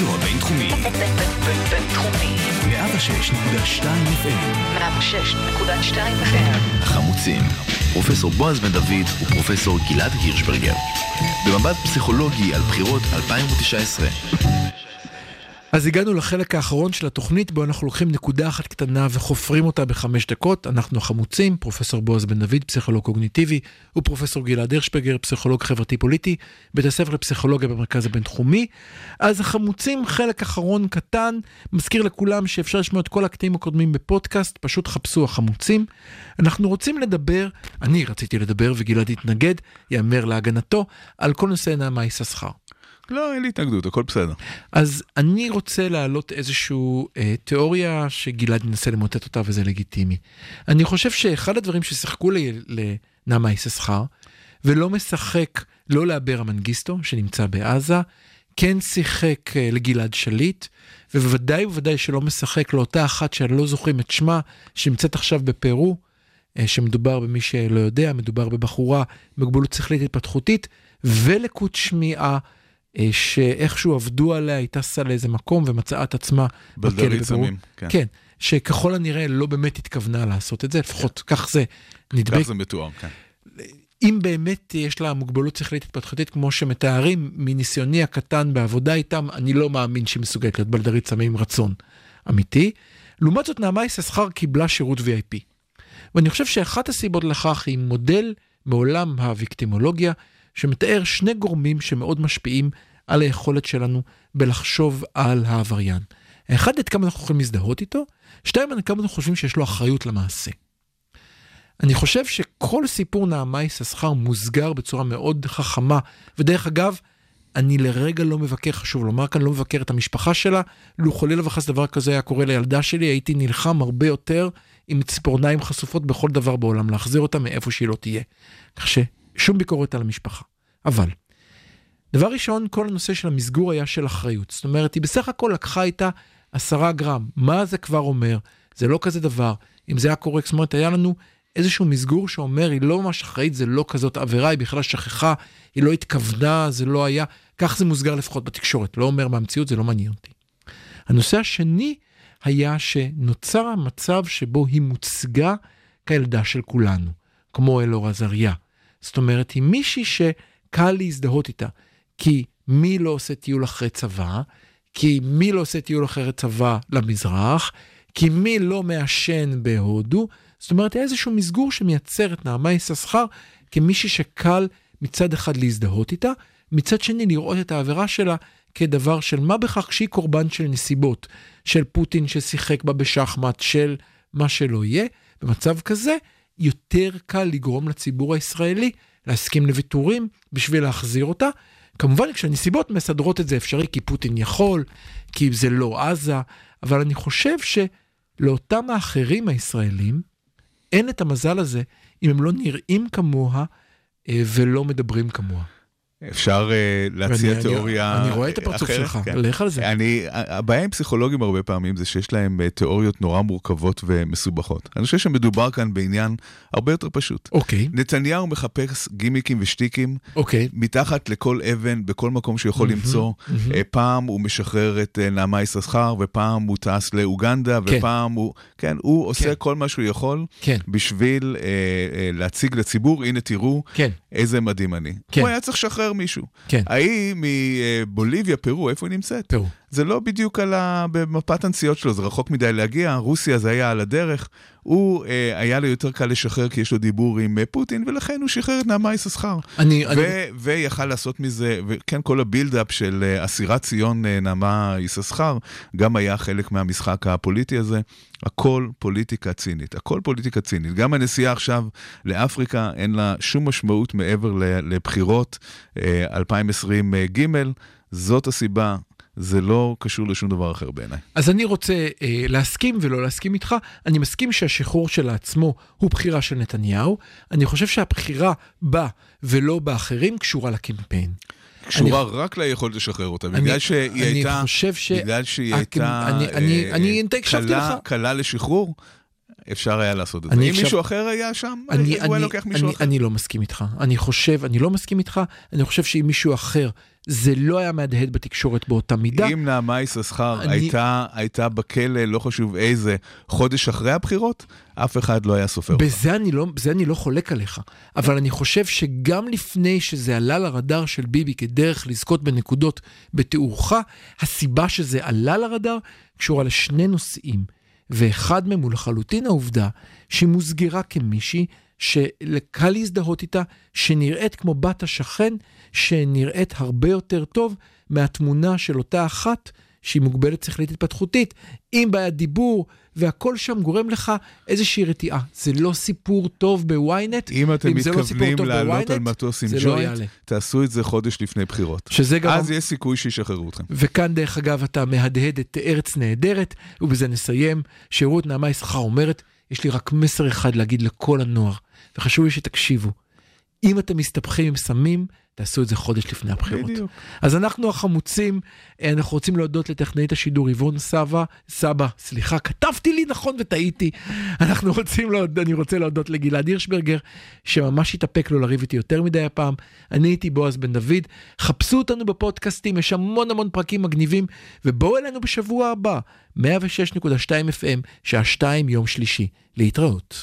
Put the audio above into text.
הרדיו הבינתחומי. בינתחומי. 106.2 FM. 106.2 FM. החמוצים. פרופסור בועז בן דוד ופרופסור גלעד הירשברגר. במבט פסיכולוגי על בחירות 2019. אז הגענו לחלק האחרון של התוכנית בו אנחנו לוקחים נקודה אחת קטנה וחופרים אותה בחמש דקות. אנחנו החמוצים, פרופסור בועז בן דוד, פסיכולוג קוגניטיבי, ופרופסור גלעד הירשפגר, פסיכולוג חברתי פוליטי, בית הספר לפסיכולוגיה במרכז הבינתחומי. אז החמוצים, חלק אחרון קטן, מזכיר לכולם שאפשר לשמוע את כל הקטעים הקודמים בפודקאסט, פשוט חפשו החמוצים. אנחנו רוצים לדבר, אני רציתי לדבר וגלעד התנגד, יאמר להגנתו, על כל נושא נעמה יששכר. לא, אין לי התנגדות, הכל בסדר. אז אני רוצה להעלות איזושהי אה, תיאוריה שגלעד ינסה למוטט אותה וזה לגיטימי. אני חושב שאחד הדברים ששיחקו לנעמה יששכר, ולא משחק לא לאברה מנגיסטו שנמצא בעזה, כן שיחק אה, לגלעד שליט, ובוודאי ובוודאי שלא משחק לאותה אחת שאני לא זוכרים את שמה, שנמצאת עכשיו בפרו, אה, שמדובר במי שלא יודע, מדובר בבחורה מוגבלות שכלית התפתחותית, ולקות שמיעה. אה, שאיכשהו עבדו עליה, היא טסה לאיזה מקום ומצאה את עצמה בכלא סמים, כן. כן, שככל הנראה לא באמת התכוונה לעשות את זה, לפחות כך זה נדבק. כך זה מתואר, כן. אם באמת יש לה מוגבלות שכלית התפתחותית כמו שמתארים, מניסיוני הקטן בעבודה איתם, אני לא מאמין שהיא מסוגלת להיות בלדרית סמים עם רצון אמיתי. לעומת זאת, נעמה יששכר קיבלה שירות VIP. ואני חושב שאחת הסיבות לכך היא מודל מעולם הוויקטימולוגיה, שמתאר שני גורמים שמאוד משפיעים על היכולת שלנו בלחשוב על העבריין. אחד, עד כמה אנחנו יכולים להזדהות איתו, שתיים, עד כמה אנחנו חושבים שיש לו אחריות למעשה. אני חושב שכל סיפור נעמה יששכר מוסגר בצורה מאוד חכמה, ודרך אגב, אני לרגע לא מבקר, חשוב לומר כאן, לא מבקר את המשפחה שלה, לו חלילה וחס דבר כזה היה קורה לילדה שלי, הייתי נלחם הרבה יותר עם ציפורניים חשופות בכל דבר בעולם, להחזיר אותה מאיפה שהיא לא תהיה. כך ששום ביקורת על המשפחה. אבל, דבר ראשון, כל הנושא של המסגור היה של אחריות. זאת אומרת, היא בסך הכל לקחה איתה עשרה גרם. מה זה כבר אומר? זה לא כזה דבר. אם זה היה קורה, זאת אומרת, היה לנו איזשהו מסגור שאומר, היא לא ממש אחראית, זה לא כזאת עבירה, היא בכלל שכחה, היא לא התכוונה, זה לא היה. כך זה מוסגר לפחות בתקשורת, לא אומר מהמציאות, זה לא מעניין אותי. הנושא השני היה שנוצר המצב שבו היא מוצגה כילדה של כולנו, כמו אלאור עזריה. זאת אומרת, היא מישהי שקל להזדהות איתה, כי מי לא עושה טיול אחרי צבא? כי מי לא עושה טיול אחרי צבא למזרח? כי מי לא מעשן בהודו? זאת אומרת, איזשהו מסגור שמייצר את נעמה יששכר כמישהי שקל מצד אחד להזדהות איתה, מצד שני לראות את העבירה שלה כדבר של מה בכך שהיא קורבן של נסיבות, של פוטין ששיחק בה בשחמט, של מה שלא יהיה. במצב כזה, יותר קל לגרום לציבור הישראלי להסכים לוויתורים בשביל להחזיר אותה. כמובן כשהנסיבות מסדרות את זה אפשרי, כי פוטין יכול, כי זה לא עזה, אבל אני חושב שלאותם האחרים הישראלים, אין את המזל הזה אם הם לא נראים כמוה אה, ולא מדברים כמוה. אפשר uh, להציע ואני- תיאוריה אני רואה את הפרצוף אחרת, שלך, כן. לך על זה. אני, הבעיה עם פסיכולוגים הרבה פעמים זה שיש להם uh, תיאוריות נורא מורכבות ומסובכות. אני חושב שמדובר כאן בעניין הרבה יותר פשוט. אוקיי, נתניהו מחפש גימיקים ושטיקים אוקיי. מתחת לכל אבן, בכל מקום שיכול מהמם, למצוא. אה, פעם הוא משחרר את אה, נעמה יששכר, ופעם הוא טס לאוגנדה, כן. ופעם הוא... כן, הוא עושה כן. כל מה שהוא יכול כן, בשביל אה, אה, להציג לציבור, הנה תראו כן, איזה מדהים אני. כן. הוא היה צריך לשחרר מישהו. כן. ההיא מבוליביה, פרו, איפה היא נמצאת? תראו. זה לא בדיוק על ה... במפת הנסיעות שלו, זה רחוק מדי להגיע, רוסיה זה היה על הדרך. הוא, אה, היה לו יותר קל לשחרר כי יש לו דיבור עם אה, פוטין, ולכן הוא שחרר את נעמה יששכר. אני, אני, ו- ויכל לעשות מזה, וכן, כל הבילדאפ של אה, אסירת ציון אה, נעמה יששכר, גם היה חלק מהמשחק הפוליטי הזה. הכל פוליטיקה צינית, הכל פוליטיקה צינית. גם הנסיעה עכשיו לאפריקה, אין לה שום משמעות מעבר לבחירות אה, 2020 ג', זאת הסיבה. זה לא קשור לשום דבר אחר בעיניי. אז אני רוצה אה, להסכים ולא להסכים איתך. אני מסכים שהשחרור שלעצמו הוא בחירה של נתניהו. אני חושב שהבחירה בה ולא באחרים קשורה לקמפיין. קשורה רק ליכולת לשחרר אותה, בגלל שהיא אני הייתה... חושב ש... בגלל שהיא הכ- הייתה אני- אני- אה, אני- אני הקשבתי קלה-. קלה לשחרור. אפשר היה לעשות את זה. אם מישהו אחר היה שם, אני, הוא היה לוקח מישהו אחר. אני לא מסכים איתך. אני חושב, אני לא מסכים איתך, אני חושב שאם מישהו אחר, זה לא היה מהדהד בתקשורת באותה מידה. אם נעמה יששכר הייתה, בכלא, לא חשוב איזה, חודש אחרי הבחירות, אף אחד לא היה סופר אותה. לא, בזה אני לא חולק עליך, אבל אני חושב שגם לפני שזה עלה לרדאר של ביבי כדרך לזכות בנקודות בתיאורך, הסיבה שזה עלה לרדאר קשורה לשני נושאים, ואחד מהם הוא לחלוטין העובדה שהיא מוסגרה כמישהי שקל להזדהות איתה, שנראית כמו בת השכן, שנראית הרבה יותר טוב מהתמונה של אותה אחת שהיא מוגבלת שכלית התפתחותית, עם בעיית דיבור, והכל שם גורם לך איזושהי רתיעה. זה לא סיפור טוב בוויינט, אם אתם לא מתכוונים טוב לעלות על מטוס עם לא ג'וינט, יעלה. תעשו את זה חודש לפני בחירות. שזה גם... אז יש סיכוי שישחררו אתכם. וכאן דרך אגב אתה מהדהד את ארץ נהדרת, ובזה נסיים, שרות נעמה יששכר אומרת, יש לי רק מסר אחד להגיד לכל הנוער, וחשוב לי שתקשיבו. אם אתם מסתבכים עם סמים, תעשו את זה חודש לפני הבחירות. בדיוק. אז אנחנו החמוצים, אה, אנחנו רוצים להודות לטכנאית השידור יבון סבא, סבא, סליחה, כתבתי לי נכון וטעיתי. אנחנו רוצים להודות, אני רוצה להודות לגלעד הירשברגר, שממש התאפק לו לריב איתי יותר מדי הפעם. אני הייתי בועז בן דוד, חפשו אותנו בפודקאסטים, יש המון המון פרקים מגניבים, ובואו אלינו בשבוע הבא, 106.2 FM, שעה 2 יום שלישי. להתראות.